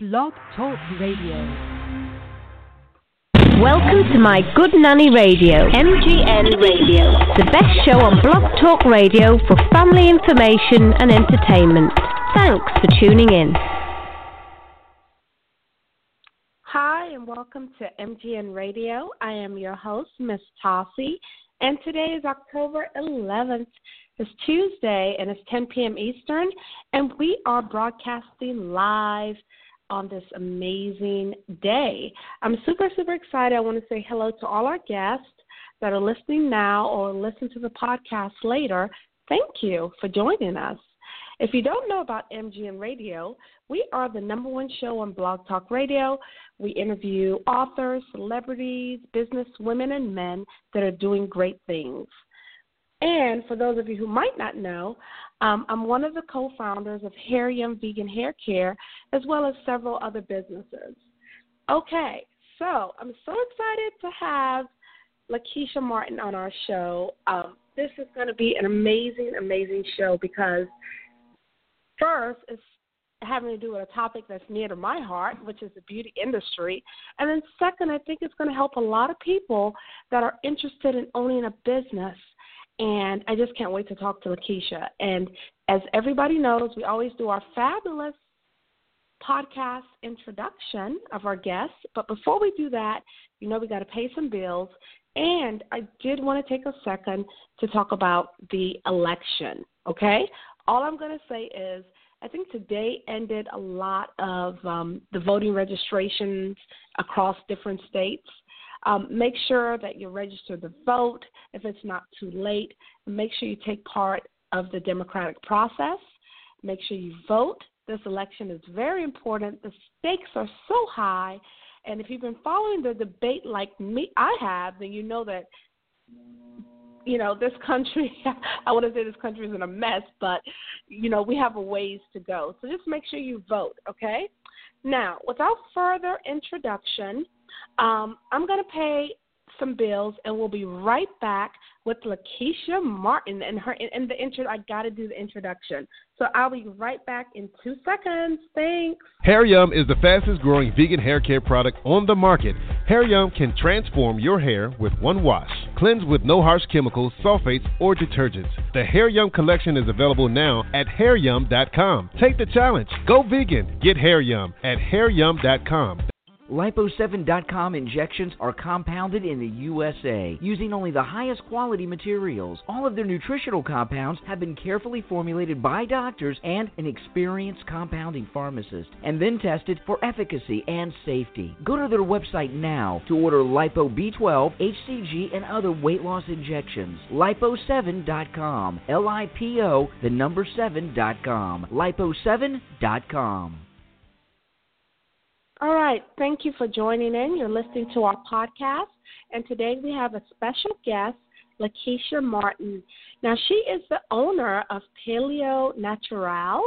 Blog Talk Radio. Welcome to my Good Nanny Radio, MGN Radio, the best show on Blog Talk Radio for family information and entertainment. Thanks for tuning in. Hi, and welcome to MGN Radio. I am your host, Miss Tossie, and today is October 11th. It's Tuesday, and it's 10 p.m. Eastern, and we are broadcasting live on this amazing day. I'm super, super excited. I want to say hello to all our guests that are listening now or listen to the podcast later. Thank you for joining us. If you don't know about MGN Radio, we are the number one show on Blog Talk Radio. We interview authors, celebrities, business women, and men that are doing great things. And for those of you who might not know, um, I'm one of the co founders of Hair Yum Vegan Hair Care, as well as several other businesses. Okay, so I'm so excited to have Lakiesha Martin on our show. Um, this is going to be an amazing, amazing show because first, it's having to do with a topic that's near to my heart, which is the beauty industry. And then second, I think it's going to help a lot of people that are interested in owning a business and I just can't wait to talk to Lakiesha. And as everybody knows, we always do our fabulous podcast introduction of our guests. But before we do that, you know we got to pay some bills. And I did want to take a second to talk about the election. Okay, all I'm going to say is I think today ended a lot of um, the voting registrations across different states. Um, make sure that you register to vote if it's not too late. Make sure you take part of the democratic process. Make sure you vote. This election is very important. The stakes are so high. And if you've been following the debate like me, I have, then you know that you know this country i want to say this country is in a mess but you know we have a ways to go so just make sure you vote okay now without further introduction um, I'm going to pay some bills, and we'll be right back with Lakiesha Martin and her and the intro. I got to do the introduction, so I'll be right back in two seconds. Thanks. Hair Yum is the fastest growing vegan hair care product on the market. Hair Yum can transform your hair with one wash. Cleanse with no harsh chemicals, sulfates, or detergents. The Hair Yum collection is available now at hairyum.com. Take the challenge. Go vegan. Get Hair Yum at hairyum.com. Lipo7.com injections are compounded in the USA using only the highest quality materials. All of their nutritional compounds have been carefully formulated by doctors and an experienced compounding pharmacist and then tested for efficacy and safety. Go to their website now to order Lipo B12, HCG, and other weight loss injections. Lipo7.com. L I P O, the number 7.com. Lipo7.com. All right. Thank you for joining in. You're listening to our podcast. And today we have a special guest, Lakiesha Martin. Now, she is the owner of Paleo Natural,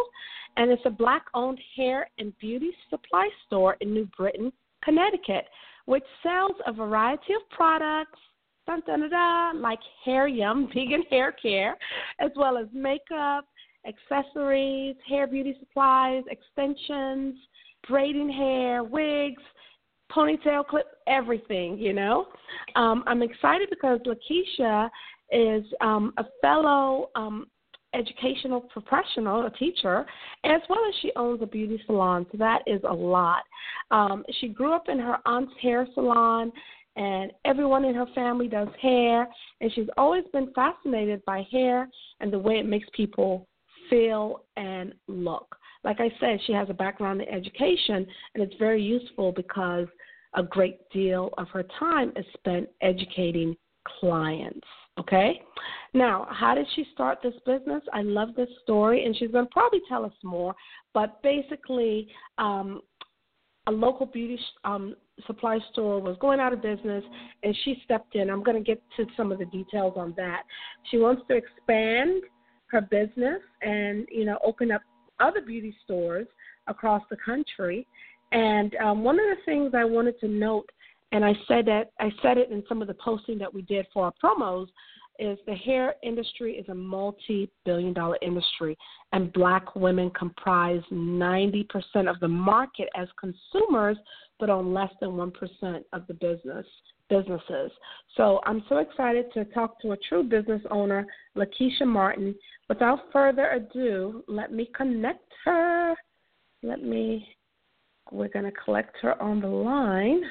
and it's a black owned hair and beauty supply store in New Britain, Connecticut, which sells a variety of products. Dun, dun, dun, like Hair Yum vegan hair care, as well as makeup, accessories, hair beauty supplies, extensions, braiding hair, wigs, ponytail clip, everything, you know. Um, I'm excited because Lakiesha is um, a fellow um, educational professional, a teacher, as well as she owns a beauty salon. So that is a lot. Um, she grew up in her aunt's hair salon, and everyone in her family does hair, and she's always been fascinated by hair and the way it makes people feel and look like I said, she has a background in education, and it's very useful because a great deal of her time is spent educating clients. Okay? Now, how did she start this business? I love this story, and she's going to probably tell us more. But basically, um, a local beauty um, supply store was going out of business, and she stepped in. I'm going to get to some of the details on that. She wants to expand her business and you know open up other beauty stores across the country. And um, one of the things I wanted to note, and I said that I said it in some of the posting that we did for our promos, is the hair industry is a multi-billion dollar industry and black women comprise 90% of the market as consumers but on less than 1% of the business businesses. So I'm so excited to talk to a true business owner, Lakiesha Martin. Without further ado, let me connect her. Let me we're going to collect her on the line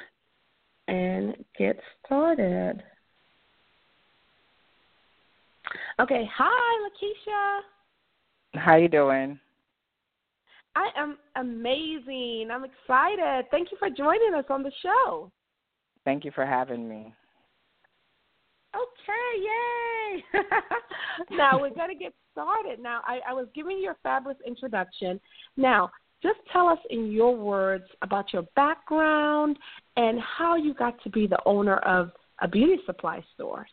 and get started. Okay, hi Lakiesha. How you doing? I am amazing. I'm excited. Thank you for joining us on the show. Thank you for having me. Okay, yay! now we're going to get started. Now, I, I was giving you a fabulous introduction. Now, just tell us in your words about your background and how you got to be the owner of a beauty supply store.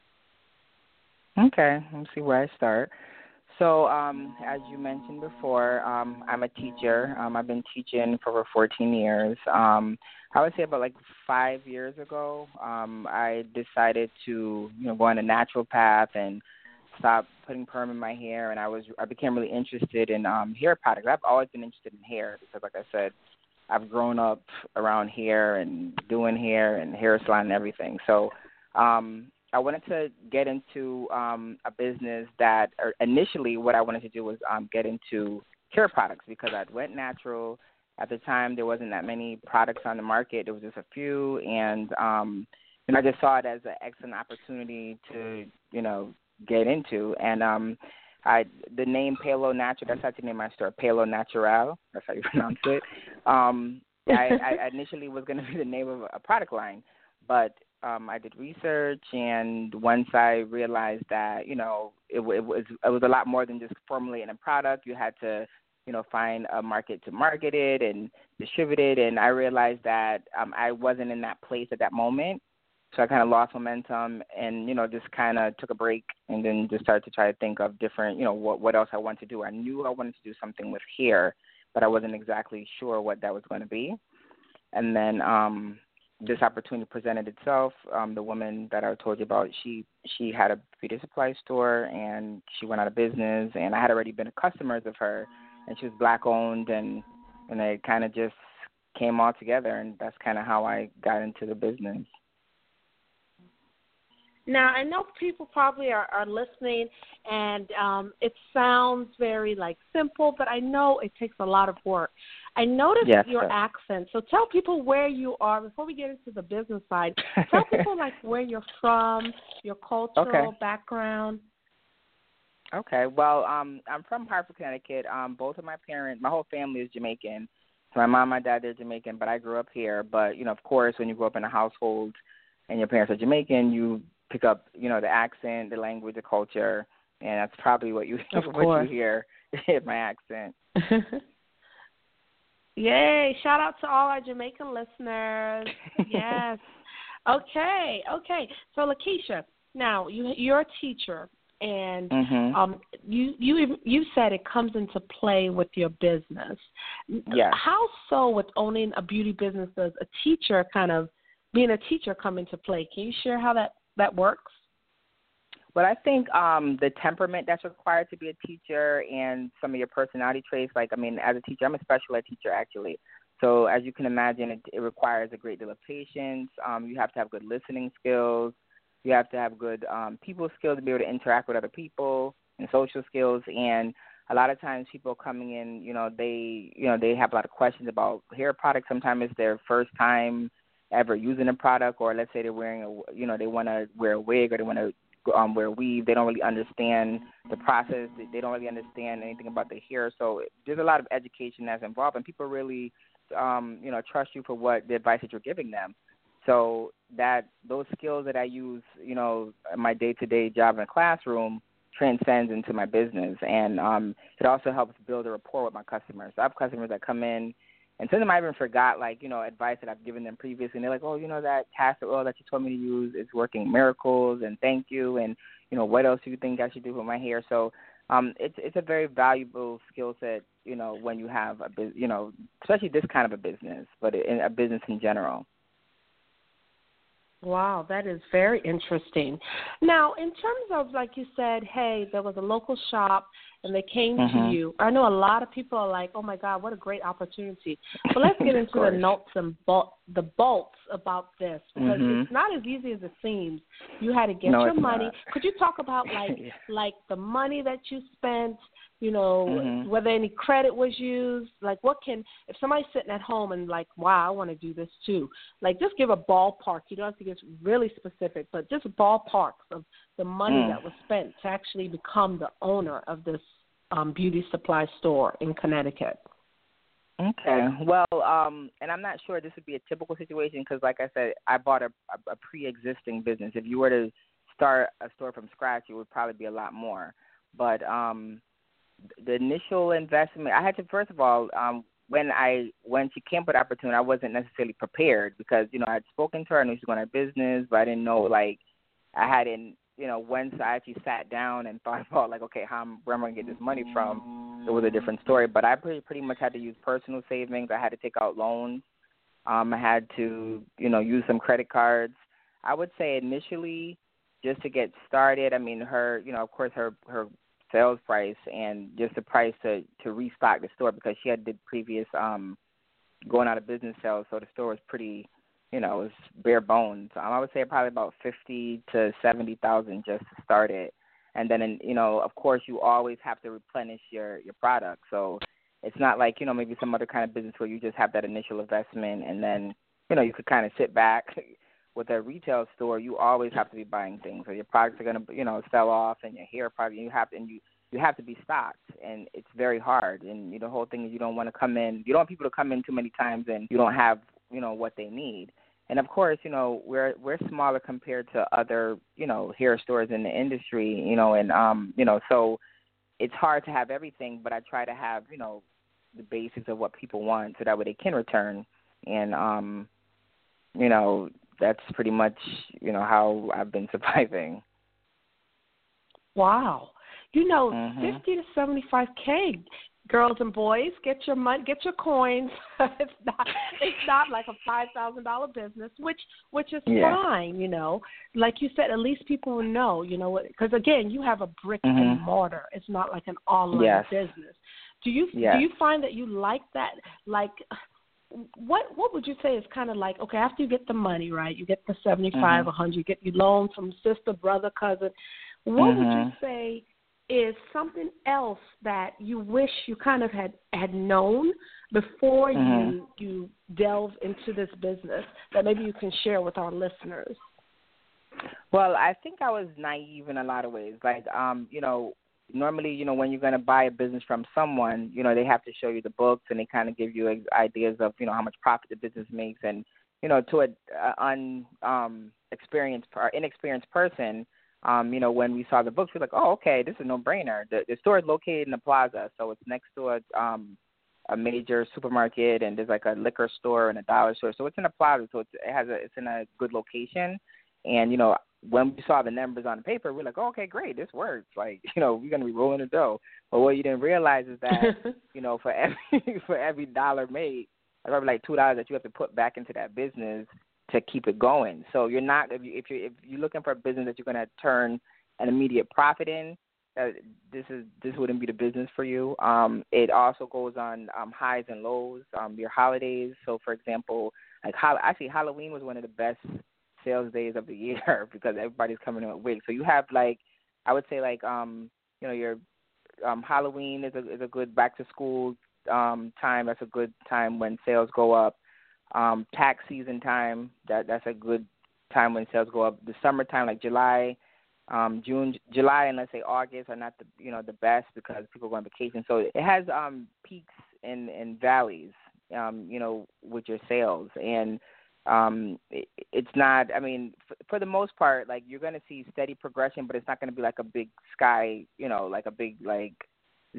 Okay, let's see where I start. So, um, as you mentioned before, um, I'm a teacher. Um, I've been teaching for over 14 years. Um, I would say about like five years ago, um, I decided to, you know, go on a natural path and stop putting perm in my hair. And I was, I became really interested in um, hair products. I've always been interested in hair because, like I said, I've grown up around hair and doing hair and hair salon and everything. So, um, I wanted to get into um, a business that, initially, what I wanted to do was um, get into hair products because I went natural. At the time, there wasn't that many products on the market. There was just a few, and um, and I just saw it as an excellent opportunity to, you know, get into. And um, I, the name Pelo Natural. That's how to name my store, Pelo Natural. That's how you pronounce it. Um, I, I initially was going to be the name of a product line, but um, I did research, and once I realized that you know it, it was it was a lot more than just formulating a product. You had to you know find a market to market it and distribute it, and I realized that um, I wasn't in that place at that moment. So I kind of lost momentum, and you know just kind of took a break, and then just started to try to think of different you know what what else I wanted to do. I knew I wanted to do something with hair, but I wasn't exactly sure what that was going to be. And then um this opportunity presented itself. Um, the woman that I told you about, she she had a beauty supply store and she went out of business. And I had already been a customer of her, and she was black owned, and and it kind of just came all together, and that's kind of how I got into the business. Now I know people probably are, are listening, and um, it sounds very like simple, but I know it takes a lot of work. I noticed yes, your sir. accent, so tell people where you are before we get into the business side. Tell people like where you're from, your cultural okay. background. Okay, well, um, I'm from Hartford, Connecticut. Um, both of my parents, my whole family is Jamaican. So my mom, my dad, they're Jamaican, but I grew up here. But you know, of course, when you grow up in a household and your parents are Jamaican, you pick up, you know, the accent, the language, the culture, and that's probably what you what you hear in my accent. Yay! Shout out to all our Jamaican listeners. yes. okay. Okay. So Lakiesha, now you you're a teacher, and mm-hmm. um, you you you said it comes into play with your business. Yes. How so with owning a beauty business does a teacher kind of being a teacher come into play? Can you share how that that works? But I think um, the temperament that's required to be a teacher and some of your personality traits, like, I mean, as a teacher, I'm a special ed teacher actually. So as you can imagine, it, it requires a great deal of patience. Um, you have to have good listening skills. You have to have good um, people skills to be able to interact with other people and social skills. And a lot of times, people coming in, you know, they, you know, they have a lot of questions about hair products. Sometimes it's their first time ever using a product, or let's say they're wearing a, you know, they want to wear a wig or they want to um, wear weave. They don't really understand the process. They don't really understand anything about the hair. So there's a lot of education that's involved, and people really, um, you know, trust you for what the advice that you're giving them. So that those skills that I use, you know, in my day-to-day job in the classroom transcends into my business, and um, it also helps build a rapport with my customers. So I have customers that come in and some of them I even forgot, like, you know, advice that I've given them previously. And they're like, oh, you know, that castor oil that you told me to use is working miracles, and thank you. And, you know, what else do you think I should do with my hair? So um, it's it's a very valuable skill set, you know, when you have a business, you know, especially this kind of a business, but in a business in general. Wow, that is very interesting. Now, in terms of like you said, hey, there was a local shop and they came mm-hmm. to you. I know a lot of people are like, "Oh my God, what a great opportunity!" But let's get into the notes and bol- the bolts about this because mm-hmm. it's not as easy as it seems. You had to get no, your money. Not. Could you talk about like like the money that you spent? You know, mm-hmm. whether any credit was used. Like, what can if somebody's sitting at home and like, "Wow, I want to do this too." Like, just give a ballpark. You don't have to get really specific, but just ballparks of the money mm. that was spent to actually become the owner of this um, beauty supply store in Connecticut. Okay. Well, um, and I'm not sure this would be a typical situation because, like I said, I bought a, a, a pre-existing business. If you were to start a store from scratch, it would probably be a lot more. But um, the initial investment, I had to first of all, um, when I went to Camp with Opportunity, I wasn't necessarily prepared because you know I'd spoken to her, and she was going to business, but I didn't know like I hadn't you know, once I actually sat down and thought about like, okay, how am, where am I gonna get this money from? It was a different story. But I pretty pretty much had to use personal savings. I had to take out loans. Um, I had to, you know, use some credit cards. I would say initially, just to get started. I mean, her, you know, of course, her her sales price and just the price to to restock the store because she had did previous um going out of business sales, so the store was pretty you know, it's bare bones. Um, I would say probably about fifty to seventy thousand just to start it, and then, in, you know, of course, you always have to replenish your your product. So it's not like you know maybe some other kind of business where you just have that initial investment and then you know you could kind of sit back. With a retail store, you always have to be buying things, or your products are gonna you know sell off, and your hair probably you have to and you you have to be stocked and it's very hard and you know, the whole thing is you don't want to come in you don't want people to come in too many times and you don't have you know what they need. And of course you know we're we're smaller compared to other you know hair stores in the industry you know and um you know so it's hard to have everything but i try to have you know the basics of what people want so that way they can return. And um you know that's pretty much you know how i've been surviving wow you know mm-hmm. 50 to 75k girls and boys, get your money, get your coins. it's not it's not like a five thousand dollar business, which which is yeah. fine, you know. Like you said, at least people will know, you know, because again, you have a brick mm-hmm. and mortar. It's not like an online yes. business. Do you yes. do you find that you like that? Like, what what would you say is kind of like okay after you get the money right, you get the seventy five, mm-hmm. a hundred, you get your loan from sister, brother, cousin. What mm-hmm. would you say? is something else that you wish you kind of had had known before mm-hmm. you you delve into this business that maybe you can share with our listeners well i think i was naive in a lot of ways like um you know normally you know when you're going to buy a business from someone you know they have to show you the books and they kind of give you ideas of you know how much profit the business makes and you know to a, a un um experienced or inexperienced person um, you know, when we saw the books, we are like, oh, okay, this is a no-brainer. The, the store is located in the plaza, so it's next to a um, a major supermarket, and there's like a liquor store and a dollar store. So it's in a plaza, so it's, it has a it's in a good location. And you know, when we saw the numbers on the paper, we're like, oh, okay, great, this works. Like, you know, we're gonna be rolling the dough. But what you didn't realize is that, you know, for every for every dollar made, there's probably like two dollars that you have to put back into that business to keep it going. So you're not if you if you're if you're looking for a business that you're going to turn an immediate profit in, uh, this is this wouldn't be the business for you. Um, it also goes on um, highs and lows. Um, your holidays. So for example, like ho- actually Halloween was one of the best sales days of the year because everybody's coming in with wigs. So you have like I would say like um you know your um Halloween is a is a good back to school um time. That's a good time when sales go up um, tax season time. That that's a good time when sales go up. The summertime, like July, um, June, July, and let's say August, are not the you know the best because people go on vacation. So it has um, peaks and and valleys. Um, you know, with your sales and um it, it's not i mean f- for the most part like you're going to see steady progression but it's not going to be like a big sky you know like a big like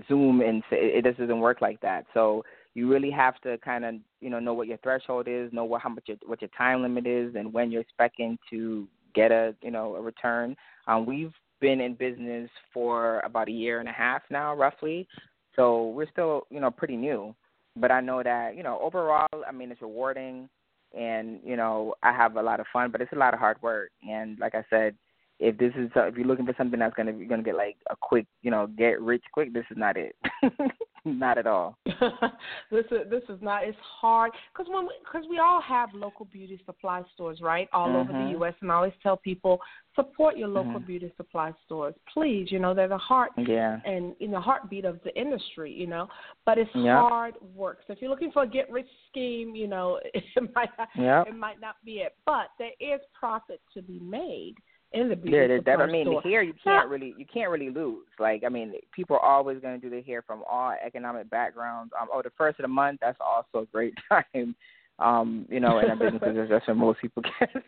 zoom and it, it doesn't work like that so you really have to kind of you know know what your threshold is, know what how much your, what your time limit is, and when you're expecting to get a you know a return. Um, we've been in business for about a year and a half now, roughly, so we're still you know pretty new. But I know that you know overall, I mean it's rewarding. And you know I have a lot of fun, but it's a lot of hard work. And like I said, if this is if you're looking for something that's gonna you're gonna get like a quick you know get rich quick, this is not it. not at all. this is this is not. It's hard because when because we, we, all have local beauty supply stores, right, all mm-hmm. over the mm-hmm. U.S. And I always tell people support your local mm-hmm. beauty supply stores, please. You know they're the heart yeah. and you know heartbeat of the industry. You know, but it's yep. hard work. So if you're looking for a get rich scheme, you know it might not, yep. it might not be it, but there is profit to be made in the beauty yeah, supply that, I mean, store. here you can't really you can't really lose. Like, I mean, people are always going to do the hair from all economic backgrounds. Um, oh, the first of the month, that's also a great time. Um, you know, in a business because that's when most people get.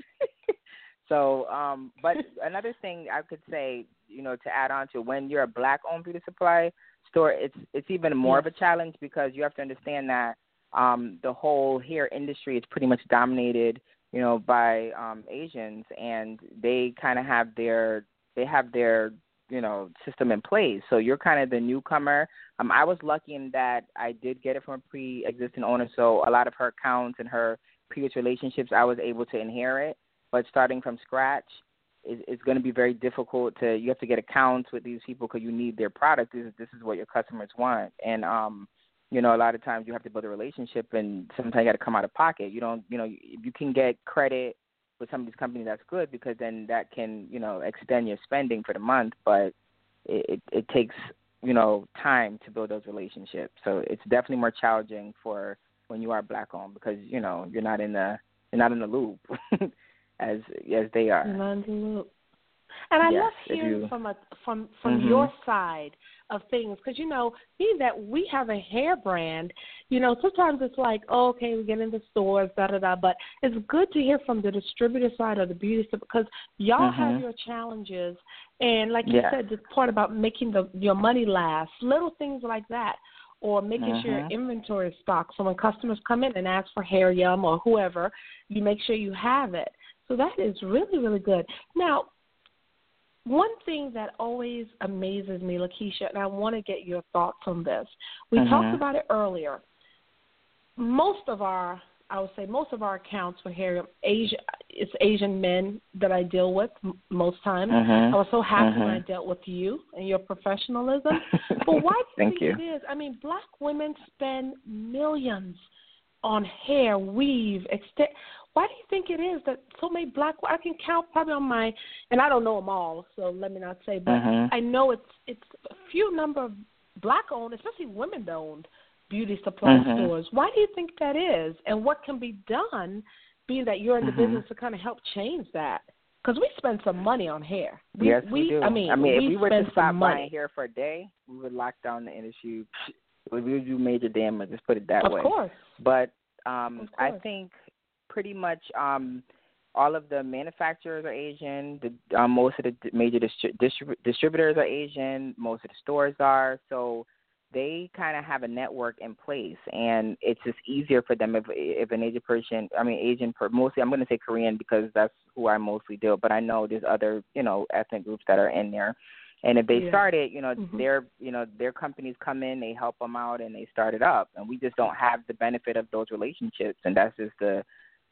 so, um, but another thing I could say, you know, to add on to when you're a black-owned beauty supply store, it's it's even more yes. of a challenge because you have to understand that um, the whole hair industry is pretty much dominated you know, by um, Asians, and they kind of have their they have their you know system in place. So you're kind of the newcomer. Um, I was lucky in that I did get it from a pre-existing owner, so a lot of her accounts and her previous relationships I was able to inherit. But starting from scratch is is going to be very difficult. To you have to get accounts with these people because you need their product. This is this is what your customers want, and um, you know, a lot of times you have to build a relationship, and sometimes you got to come out of pocket. You don't, you know, you can get credit with some of these companies. That's good because then that can, you know, extend your spending for the month. But it it, it takes, you know, time to build those relationships. So it's definitely more challenging for when you are black owned because you know you're not in the you're not in the loop as as they are. Not in the loop. And I yes, love hearing you, from a from from mm-hmm. your side of things because you know being that we have a hair brand you know sometimes it's like oh, okay we get into stores da da da but it's good to hear from the distributor side of the beauty store because y'all mm-hmm. have your challenges and like you said this part about making the your money last little things like that or making mm-hmm. sure your inventory is stocked so when customers come in and ask for hair yum or whoever you make sure you have it so that is really really good now one thing that always amazes me, Lakiesha, and I want to get your thoughts on this. We mm-hmm. talked about it earlier. Most of our, I would say, most of our accounts for hair, Asia, it's Asian men that I deal with most times. Mm-hmm. I was so happy mm-hmm. when I dealt with you and your professionalism. but why do you Thank think you. it is? I mean, black women spend millions on hair, weave, extend. Why do you think it is that so many black? I can count probably on my, and I don't know them all, so let me not say, but mm-hmm. I know it's it's a few number of black owned, especially women owned beauty supply mm-hmm. stores. Why do you think that is, and what can be done, being that you're in the mm-hmm. business to kind of help change that? Because we spend some money on hair. We, yes, we, we do. I mean, I mean, we if we were spend to stop buying hair for a day, we would lock down the industry. We would do major damage. Let's put it that of way. Of course. But um, of course. I think pretty much um, all of the manufacturers are Asian. The um, most of the major distri- distrib- distributors are Asian. Most of the stores are. So they kind of have a network in place, and it's just easier for them if if an Asian person, I mean Asian, per, mostly I'm going to say Korean because that's who I mostly deal. But I know there's other you know ethnic groups that are in there. And if they yeah. start it, you know, mm-hmm. their you know their companies come in, they help them out, and they start it up. And we just don't have the benefit of those relationships, and that's just the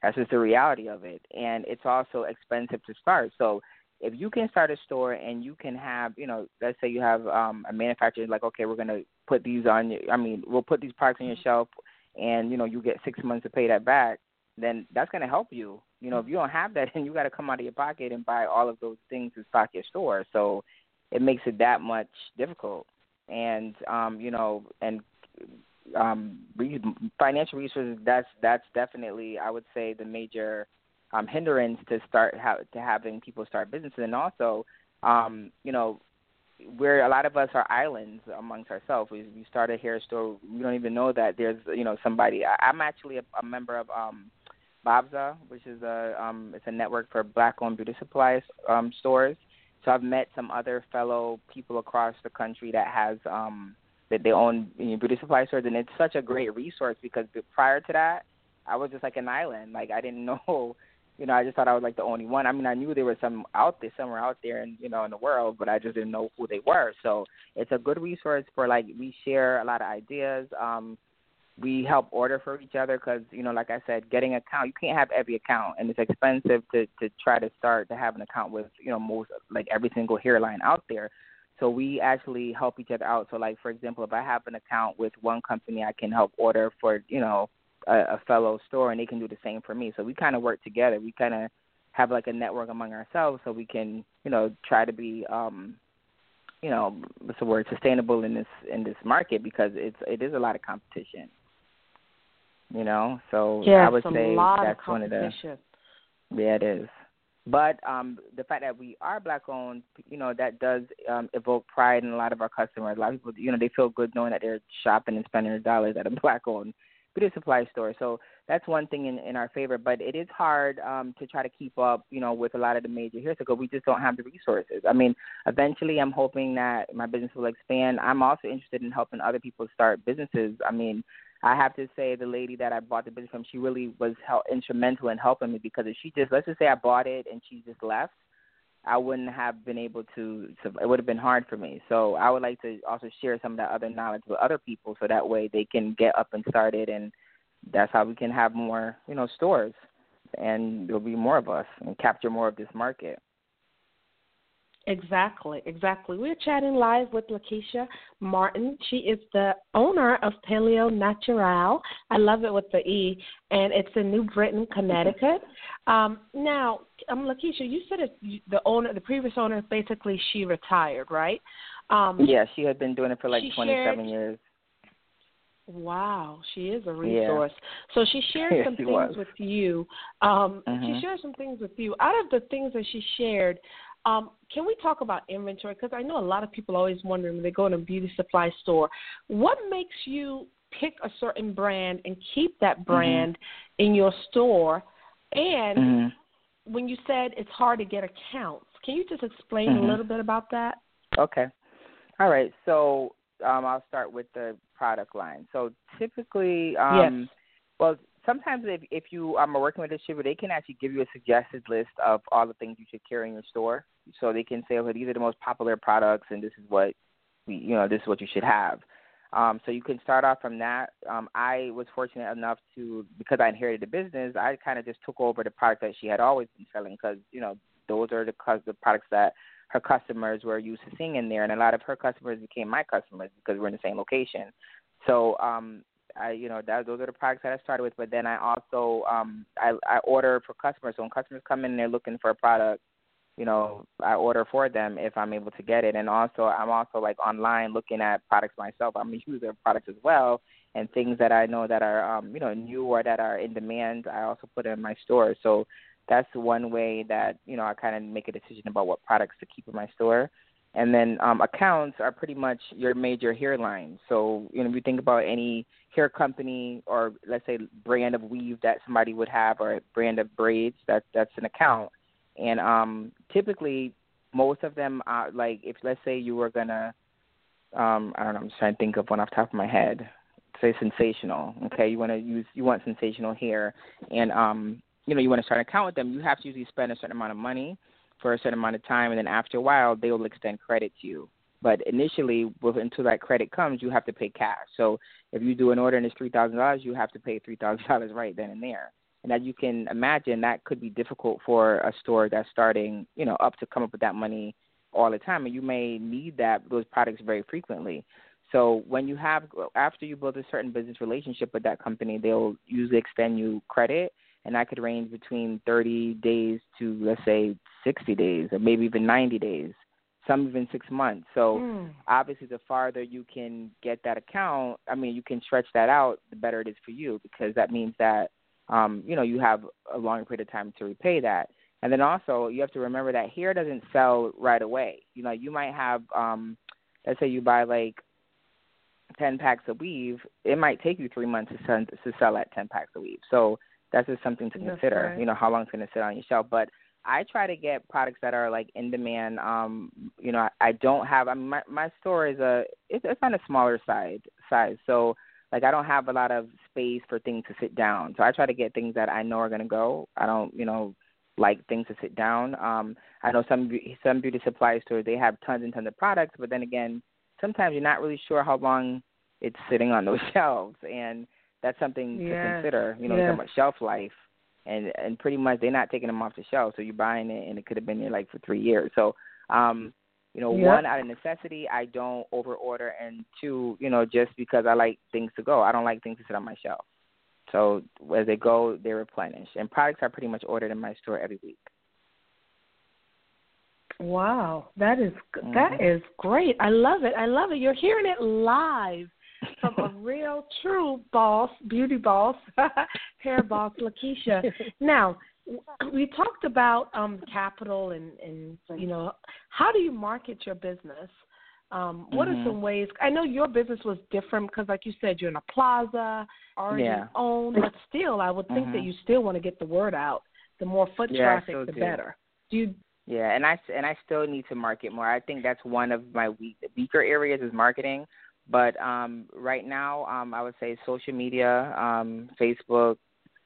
that's just the reality of it. And it's also expensive to start. So if you can start a store and you can have, you know, let's say you have um, a manufacturer like, okay, we're going to put these on your, I mean, we'll put these products on your shelf and, you know, you get six months to pay that back, then that's going to help you. You know, if you don't have that, then you got to come out of your pocket and buy all of those things to stock your store. So it makes it that much difficult. And, um, you know, and um, financial resources, that's, that's definitely, I would say, the major – um, hindrance to start ha- to having people start businesses, and also, um, you know, where a lot of us are islands amongst ourselves. We, we start a hair store, we don't even know that there's you know somebody. I, I'm actually a, a member of um, BOBSA, which is a um, it's a network for black-owned beauty supplies um, stores. So I've met some other fellow people across the country that has um, that they own you know, beauty supply stores, and it's such a great resource because prior to that, I was just like an island. Like I didn't know you know, I just thought I was like the only one. I mean, I knew there was some out there, somewhere out there, and you know, in the world, but I just didn't know who they were. So it's a good resource for like we share a lot of ideas. Um, we help order for each other because you know, like I said, getting an account you can't have every account, and it's expensive to to try to start to have an account with you know most like every single hairline out there. So we actually help each other out. So like for example, if I have an account with one company, I can help order for you know a, a fellow store, and they can do the same for me. So we kind of work together. We kind of have like a network among ourselves, so we can you know try to be um you know what's the word sustainable in this in this market because it's it is a lot of competition. You know, so yeah, I would say that's one of the yeah it is. But um, the fact that we are black owned, you know, that does um, evoke pride in a lot of our customers. A lot of people, you know, they feel good knowing that they're shopping and spending their dollars at a black owned beauty supply store. So that's one thing in, in our favor. But it is hard um, to try to keep up, you know, with a lot of the major here because we just don't have the resources. I mean, eventually, I'm hoping that my business will expand. I'm also interested in helping other people start businesses. I mean, I have to say the lady that I bought the business from, she really was help, instrumental in helping me because if she just let's just say I bought it and she just left, I wouldn't have been able to. it would have been hard for me. So I would like to also share some of that other knowledge with other people, so that way they can get up and started, and that's how we can have more, you know, stores, and there'll be more of us and capture more of this market. Exactly, exactly. We're chatting live with Lakiesha Martin. She is the owner of Paleo Natural. I love it with the E, and it's in New Britain, Connecticut. Um, now, um, Lakiesha, you said it, the owner, the previous owner, basically she retired, right? Um, yeah, she had been doing it for like 27 shared, years. Wow, she is a resource. Yeah. So she shared yeah, some she things was. with you. Um, mm-hmm. She shared some things with you. Out of the things that she shared, um, can we talk about inventory? Because I know a lot of people are always wondering when they go in a beauty supply store, what makes you pick a certain brand and keep that Mm-hmm. brand mm-hmm. in your store? And mm-hmm. when you said it's hard to get accounts, can you just explain mm-hmm. a little bit about that? Okay. All right. So um, I'll start with the product line. So typically, um, yes. well, sometimes if if you um, are working with a distributor, they can actually give you a suggested list of all the things you should carry in your store. So they can say, okay, these are the most popular products, and this is what you know, this is what you should have. Um, so you can start off from that. Um, I was fortunate enough to, because I inherited the business, I kind of just took over the product that she had always been selling because, you know, those are the, the products that her customers were used to seeing in there, and a lot of her customers became my customers because we're in the same location. So um, I, you know, that, those are the products that I started with. But then I also um, I, I order for customers. So when customers come in and they're looking for a product, you know, I order for them if I'm able to get it. And also, I'm also like online looking at products myself. I'm a user of products as well, and things that I know that are, um, you know, new or that are in demand. I also put in my store. So that's one way that you know I kind of make a decision about what products to keep in my store. And then um, accounts are pretty much your major hairline. So you know, if you think about any hair company or let's say brand of weave that somebody would have or a brand of braids, that that's an account. And um, typically, most of them are like if let's say you were gonna, um, I don't know, I'm just trying to think of one off the top of my head. Say Sensationnel. Okay, you want to use you want Sensationnel hair, and um, you know you want to start an account with them. You have to usually spend a certain amount of money for a certain amount of time, and then after a while, they will extend credit to you. But initially, until that credit comes, you have to pay cash. So if you do an order and it's three thousand dollars, you have to pay three thousand dollars right then and there. And as you can imagine, that could be difficult for a store that's starting, you know, up to come up with that money all the time, and you may need that those products very frequently. So when you have after you build a certain business relationship with that company, they'll usually extend you credit, and I could range between 30 days to let's say 60 days, or maybe even 90 days, some even six months. So Mm. obviously, the farther you can get that account, I mean, you can stretch that out, the better it is for you because that means that um, you know you have a long period of time to repay that. And then also, you have to remember that hair doesn't sell right away. You know, you might have, um, let's say you buy like 10 packs of weave, it might take you three months to sell, to sell that 10 packs of weave. So that's just something to consider. right. You know, how long it's going to sit on your shelf. But I try to get products that are like in demand. Um, you know, I, I don't have. I mean, my my store is a it's, it's on a smaller side size. So like I don't have a lot of space for things to sit down. So I try to get things that I know are going to go. I don't, you know, like things to sit down. Um, I know some some beauty supply stores they have tons and tons of products, but then again, sometimes you're not really sure how long it's sitting on those shelves, and that's something yeah. to consider. You know, yeah. about shelf life, and and pretty much they're not taking them off the shelf, so you're buying it, and it could have been there like for three years. So, um, you know, Yep. one out of necessity, I don't over order, and two, you know, just because I like things to go, I don't like things to sit on my shelf. So as they go, they replenish, and products are pretty much ordered in my store every week. Wow, that is Mhm. that is great. I love it. I love it. You're hearing it live from a real, true boss, beauty boss, hair boss, Lakiesha. Now, we talked about um capital and and you know how do you market your business? Um, what Mhm. are some ways? I know your business was different because, like you said, you're in a plaza, already Yeah. owned, but still, I would think that Mhm. you still want to get the word out. The more foot Yeah, traffic, the do. better. Do you Yeah, and I and I still need to market more. I think that's one of my weak, weaker areas is marketing. But um, right now, um, I would say social media, um, Facebook.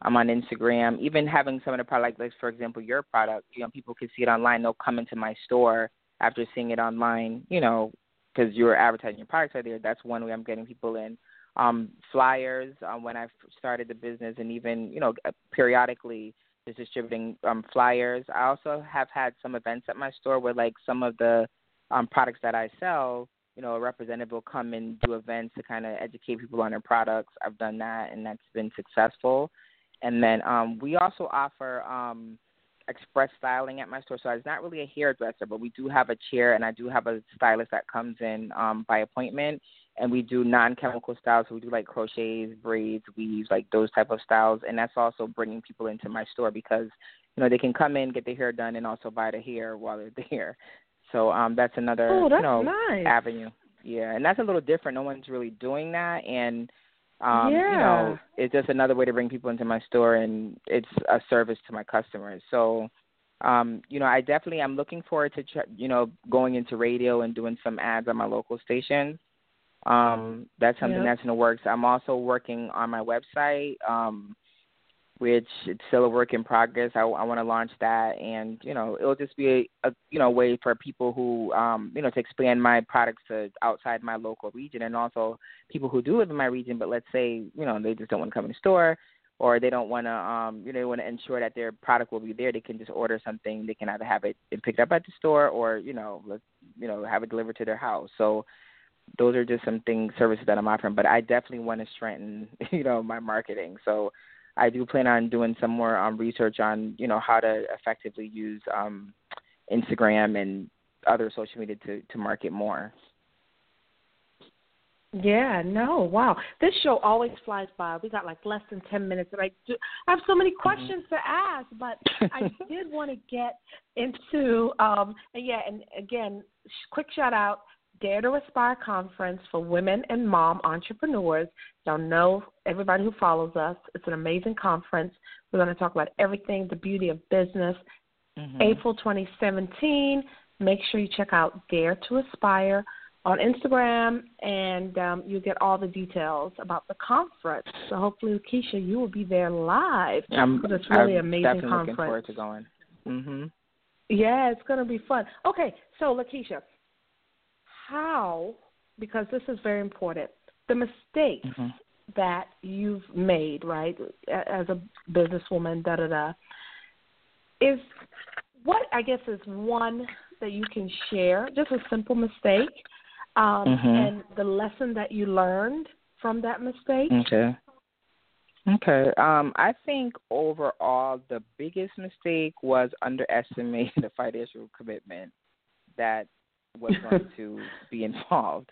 I'm on Instagram. Even having some of the product, like for example, your product. You know, people can see it online. They'll come into my store after seeing it online. You know, because you're advertising your products are there. That's one way I'm getting people in. Um, flyers um, when I started the business, and even you know periodically is distributing um, flyers. I also have had some events at my store where like some of the um, products that I sell, you know, a representative will come and do events to kind of educate people on their products. I've done that, and that's been successful. And then um, we also offer um, express styling at my store. So it's not really a hairdresser, but we do have a chair, and I do have a stylist that comes in um, by appointment. And we do non-chemical styles. So we do like crochets, braids, weaves, like those type of styles. And that's also bringing people into my store because you know they can come in, get their hair done, and also buy the hair while they're there. So um, that's another Oh, that's you know nice. avenue. Yeah, and that's a little different. No one's really doing that, and um, you know, it's just another way to bring people into my store, and it's a service to my customers. So, um, you know, I definitely I'm looking forward to ch- you know going into radio and doing some ads on my local stations. Um, that's something Yep. that's in the works. I'm also working on my website. Um, which it's still a work in progress. I, I want to launch that, and you know, it'll just be a, a you know way for people who um you know to expand my products to outside my local region, and also people who do live in my region, but let's say you know they just don't want to come in the store, or they don't want to um you know they want to ensure that their product will be there. They can just order something. They can either have it picked up at the store, or you know let's you know have it delivered to their house. So those are just some things services that I'm offering, but I definitely want to strengthen you know my marketing. So I do plan on doing some more um, research on you know how to effectively use um, Instagram and other social media to to market more. Yeah, no, wow. This show always flies by. We got like less than 10 minutes and I do I have so many questions to ask, but I did want to get into um and yeah, and again, sh- quick shout out Dare to Aspire conference for women and mom entrepreneurs. Y'all know everybody who follows us. It's an amazing conference. We're going to talk about everything, the beauty of business. Mm-hmm. April 2017. Make sure you check out Dare to Aspire on Instagram, and um, you'll get all the details about the conference. So hopefully, Keisha, you will be there live I'm, it's really I'm amazing definitely conference. looking forward to going. Mm-hmm. Yeah, it's going to be fun. Okay, so Lakiesha, how, because this is very important, the mistakes Mhm. that you've made, right, as a businesswoman, da da da, is what I guess is one that you can share, just a simple mistake, um, Mhm. and the lesson that you learned from that mistake. Okay. Okay. Um, I think overall the biggest mistake was underestimating the financial commitment that was going to be involved.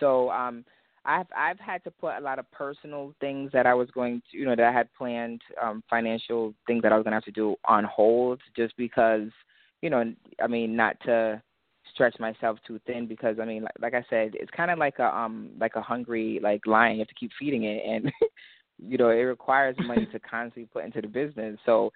So um I've I've had to put a lot of personal things that I was going to you know, that I had planned, um, financial things that I was gonna have to do on hold just because, you know, I mean not to stretch myself too thin because I mean like, like I said, it's kinda like a um like a hungry like lion, you have to keep feeding it and you know, it requires money to constantly put into the business. So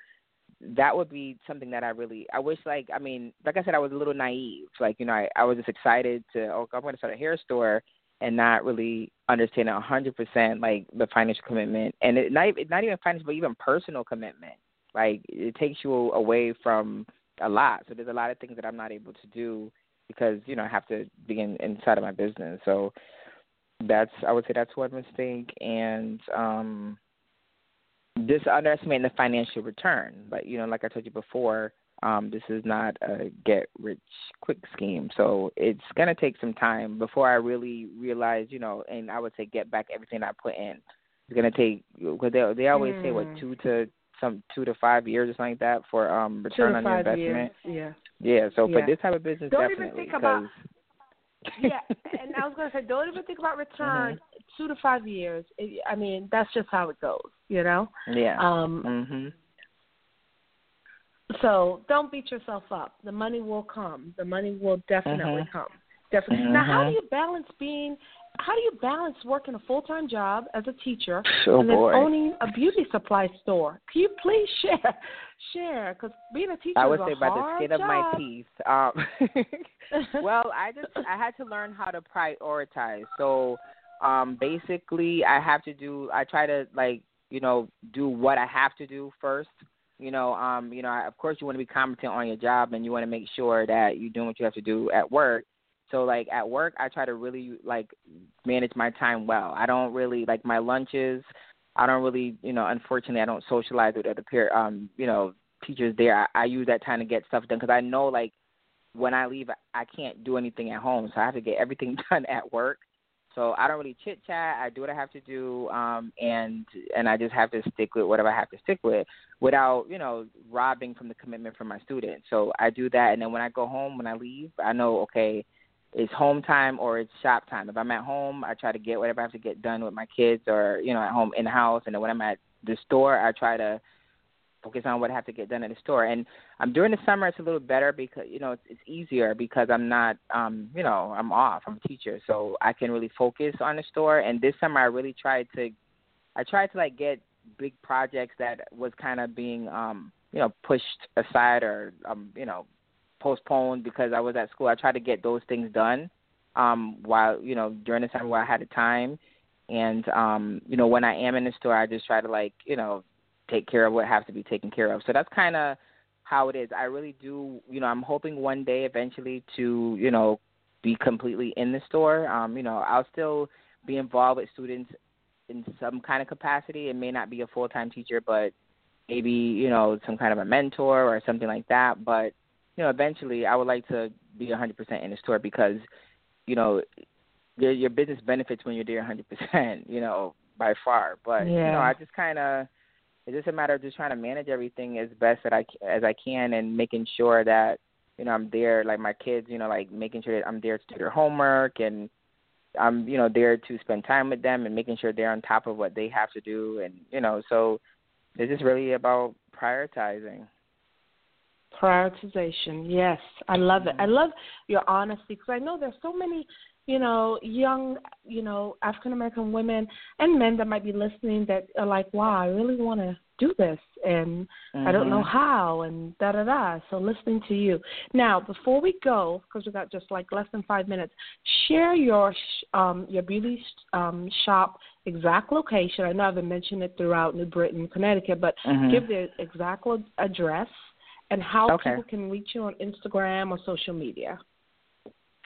that would be something that I really I wish like I mean, like I said, I was a little naive. Like, you know, I, I was just excited to oh I'm gonna start a hair store and not really understanding a hundred percent like the financial commitment and it not even not even financial but even personal commitment. Like it takes you away from a lot. So there's a lot of things that I'm not able to do because, you know, I have to be in, inside of my business. So that's I would say that's one mistake, and um, just underestimating the financial return. But you know, like I told you before, um, this is not a get rich quick scheme. So it's gonna take some time before I really realize, you know, and I would say get back everything I put in. It's gonna take because they they always mm. say what mm. two to some two to five years or something like that for um return on your investment. Years. Yeah. Yeah. So yeah. for this type of business, don't definitely even think about. yeah, and I was gonna say, don't even think about return. Mm-hmm. Two to five years. I mean, that's just how it goes. You know. Yeah. Um. Mhm. So don't beat yourself up. The money will come. The money will definitely mm-hmm. come. Definitely. Mm-hmm. Now, how do you balance being? How do you balance working a full time job as a teacher oh, and then boy. owning a beauty supply store? Can you please share? Share, because being a teacher I would is say a by the skin job. of my teeth. Um, well, I just I had to learn how to prioritize. So um basically, I have to do. I try to like you know do what I have to do first you know, um, you know, I, of course you want to be competent on your job and you want to make sure that you're doing what you have to do at work. So like at work, I try to really like manage my time well. I don't really like my lunches. I don't really, you know, unfortunately, I don't socialize with other peer, um, you know, teachers there. I, I use that time to get stuff done because I know like when I leave, I can't do anything at home, so I have to get everything done at work. So I don't really chit chat. I do what I have to do, um, and and I just have to stick with whatever I have to stick with, without you know robbing from the commitment from my students. So I do that, and then when I go home, when I leave, I know okay, it's home time or it's shop time. If I'm at home, I try to get whatever I have to get done with my kids, or you know at home in the house, and then when I'm at the store, I try to focus on what I have to get done at the store. And um, during the summer, it's a little better because you know it's, it's easier because I'm not, um, you know, I'm off. I'm a teacher, so I can really focus on the store. And this summer, I really tried to, I tried to like get big projects that was kind of being, um, you know, pushed aside or, um, you know, postponed because I was at school. I tried to get those things done um, while you know during the summer where I had the time. And um, you know, when I am in the store, I just try to like, you know, take care of what has to be taken care of. So that's kind of how it is. I really do, you know, I'm hoping one day eventually to, you know, be completely in the store. Um, you know, I'll still be involved with students in some kind of capacity. It may not be a full time teacher, but maybe, you know, some kind of a mentor or something like that. But, you know, eventually I would like to be 100% in the store because, you know, your, your business benefits when you're there 100%, you know, by far. But, yeah. you know, I just kind of, it's just a matter of just trying to manage everything as best that I as I can and making sure that you know I'm there like my kids you know like making sure that I'm there to do their homework and I'm you know there to spend time with them and making sure they're on top of what they have to do and you know so it's just really about prioritizing. Prioritization, yes, I love it. I mm-hmm. love your honesty because I know there's so many you know, young, you know, African American women and men that might be listening that are like, wow, I really want to do this and mm-hmm. I don't know how and da da da. So listening to you. Now, before we go, because we got just like less than five minutes, share your um, your beauty um, shop exact location. I know I've mentioned it throughout New Britain, Connecticut, but mm-hmm. give the exact address and how okay. people can reach you on Instagram or social media.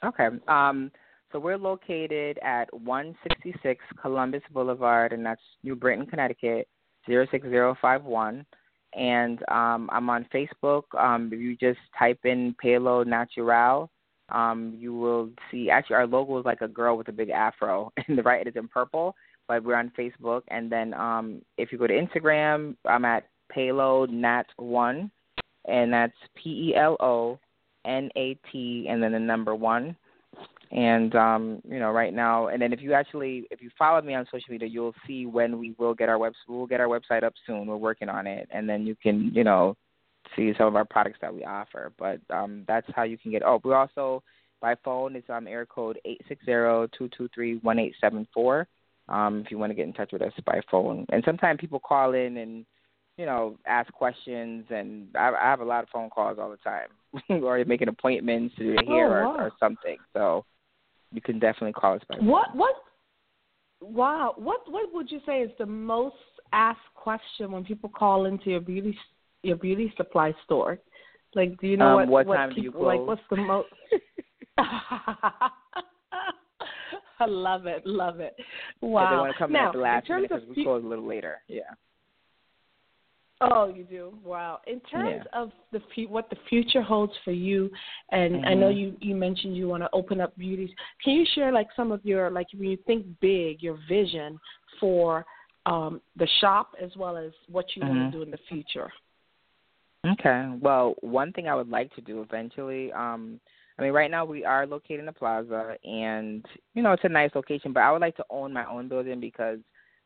Okay. Um, so we're located at 166 Columbus Boulevard, and that's New Britain, Connecticut, 06051. And um, I'm on Facebook. Um, if you just type in Pelo Natural, um, you will see. Actually, our logo is like a girl with a big afro, and the right it is in purple. But we're on Facebook, and then um, if you go to Instagram, I'm at Pelo Nat One, and that's P E L O N A T, and then the number one and um, you know right now and then if you actually if you follow me on social media you'll see when we will get our web we'll get our website up soon. We're working on it. And then you can you know see some of our products that we offer. But um that's how you can get oh we're also by phone it's um air code eight six zero two two three one eight seven four. Um if you want to get in touch with us by phone. And sometimes people call in and you know ask questions and i, I have a lot of phone calls all the time or making appointments to do hair oh, wow. or, or something so you can definitely call us by What what wow, what what would you say is the most asked question when people call into your beauty your beauty supply store? Like do you know um, what what time people, do you close? like what's the most I love it, love it. Wow. If they want to come now, in at the last in minute because we close a little later. Yeah. Oh, you do. Wow. In terms yeah. of the what the future holds for you, and mm-hmm. I know you you mentioned you want to open up beauties. Can you share like some of your like when you think big, your vision for um, the shop as well as what you mm-hmm. want to do in the future? Okay. Well, one thing I would like to do eventually. um I mean, right now we are located in the plaza, and you know it's a nice location. But I would like to own my own building because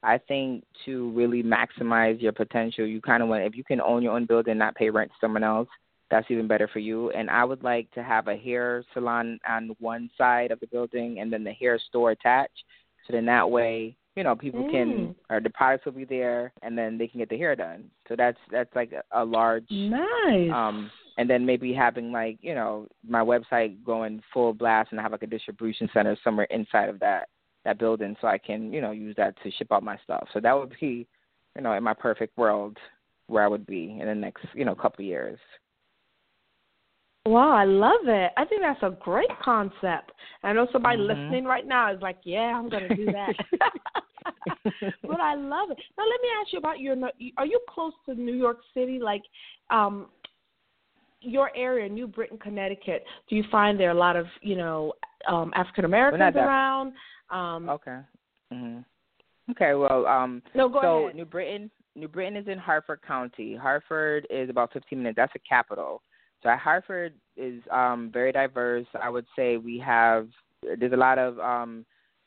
I think to really maximize your potential, you kind of want if you can own your own building, and not pay rent to someone else. That's even better for you. And I would like to have a hair salon on one side of the building, and then the hair store attached. So then that way, you know, people mm. can or the products will be there, and then they can get the hair done. So that's that's like a, a large nice. Um, and then maybe having like you know my website going full blast, and have like a distribution center somewhere inside of that that building so I can, you know, use that to ship out my stuff. So that would be, you know, in my perfect world where I would be in the next, you know, couple years. Wow, I love it. I think that's a great concept. I know somebody mm-hmm. listening right now is like, "Yeah, I'm going to do that." but I love it. Now, let me ask you about your. Are you close to New York City? Like, um, your area, New Britain, Connecticut. Do you find there are a lot of, you know, um, African Americans around? Um, okay. Mhm. Okay. Well, um, no, go so ahead. New Britain, New Britain is in Hartford County. Hartford is about 15 minutes. That's the capital. So Hartford is um, very diverse. I would say we have there's a lot of um,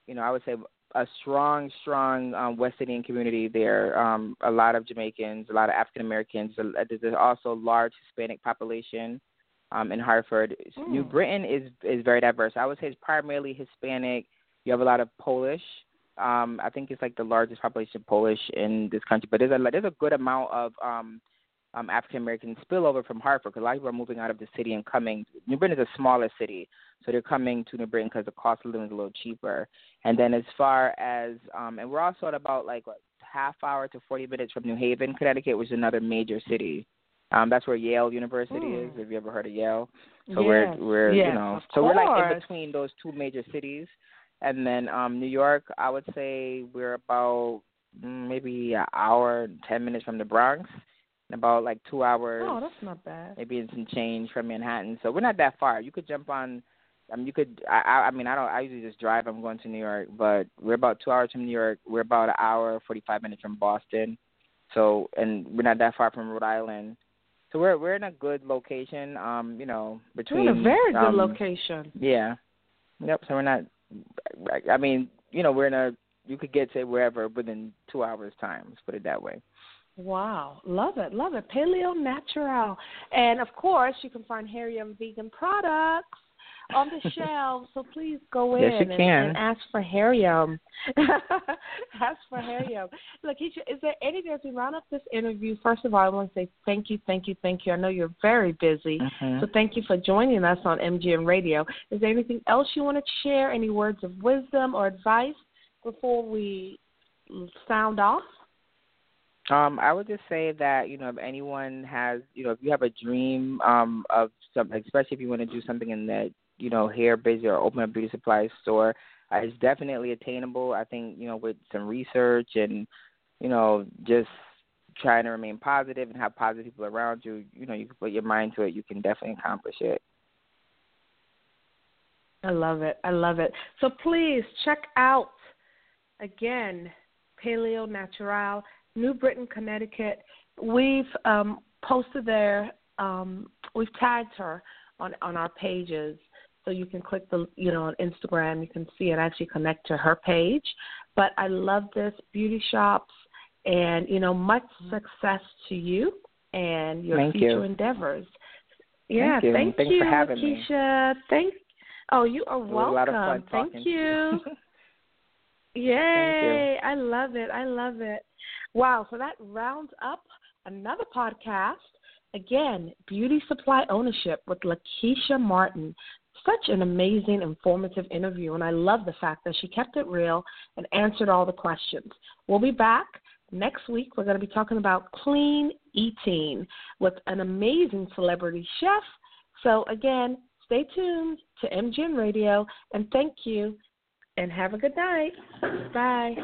you know I would say a strong, strong um, West Indian community there. Um, a lot of Jamaicans, a lot of African Americans. There's also a large Hispanic population um, in Hartford. Mm. New Britain is is very diverse. I would say it's primarily Hispanic you have a lot of Polish. Um, I think it's like the largest population of Polish in this country, but there's a there's a good amount of um, um, African American spillover from Hartford because a lot of people are moving out of the city and coming. New Britain is a smaller city, so they're coming to New Britain because the cost of living is a little cheaper. And then as far as um, and we're also at about like what, half hour to 40 minutes from New Haven, Connecticut, which is another major city. Um, that's where Yale University mm. is. Have you ever heard of Yale? So yes. we're we're yes, you know so we're like in between those two major cities. And then um New York, I would say we're about mm, maybe an hour and ten minutes from the Bronx, and about like two hours. Oh, that's not bad. Maybe in some change from Manhattan. So we're not that far. You could jump on. I mean, you could. I. I mean, I don't. I usually just drive. I'm going to New York, but we're about two hours from New York. We're about an hour, forty-five minutes from Boston. So, and we're not that far from Rhode Island. So we're we're in a good location. Um, you know, between. We're in a very good um, location. Yeah. Yep. So we're not I mean, you know, we're in a you could get to wherever within two hours time. Let's put it that way. Wow, love it, love it. Pelo Natural, and of course, you can find Hair Yum vegan products on the shelves. So please go in yes, and, and, ask for Hair Yum. ask for Hair Look, is there anything as we round up this interview? First of all, I want to say thank you, thank you, thank you. I know you're very busy, mm-hmm. so thank you for joining us on MGN Radio. Is there anything else you want to share? Any words of wisdom or advice before we sound off? Um, I would just say that you know if anyone has you know if you have a dream um of something, especially if you want to do something in that you know hair busy or open a beauty supply store, uh, it's definitely attainable. I think you know with some research and you know just trying to remain positive and have positive people around you, you know you can put your mind to it, you can definitely accomplish it. I love it. I love it. So please check out again Pelo Natural New Britain, Connecticut. We've um, posted there. Um, we've tagged her on on our pages, so you can click the you know on Instagram. You can see and actually connect to her page. But I love this beauty shops, and you know much mm-hmm. success to you and your thank future you. endeavors. Yeah, thank you. thank Thanks you, for having Keisha. me. Thank. Oh, you are welcome. A lot of fun thank you. To you. Yay! I love it. I love it. Wow. So that rounds up another podcast. Again, Beauty Supply Ownership with Lakiesha Martin. Such an amazing, informative interview, and I love the fact that she kept it real and answered all the questions. We'll be back next week. We're going to be talking about clean eating with an amazing celebrity chef. So, again, stay tuned to MGN Radio, and thank you and have a good night. Bye.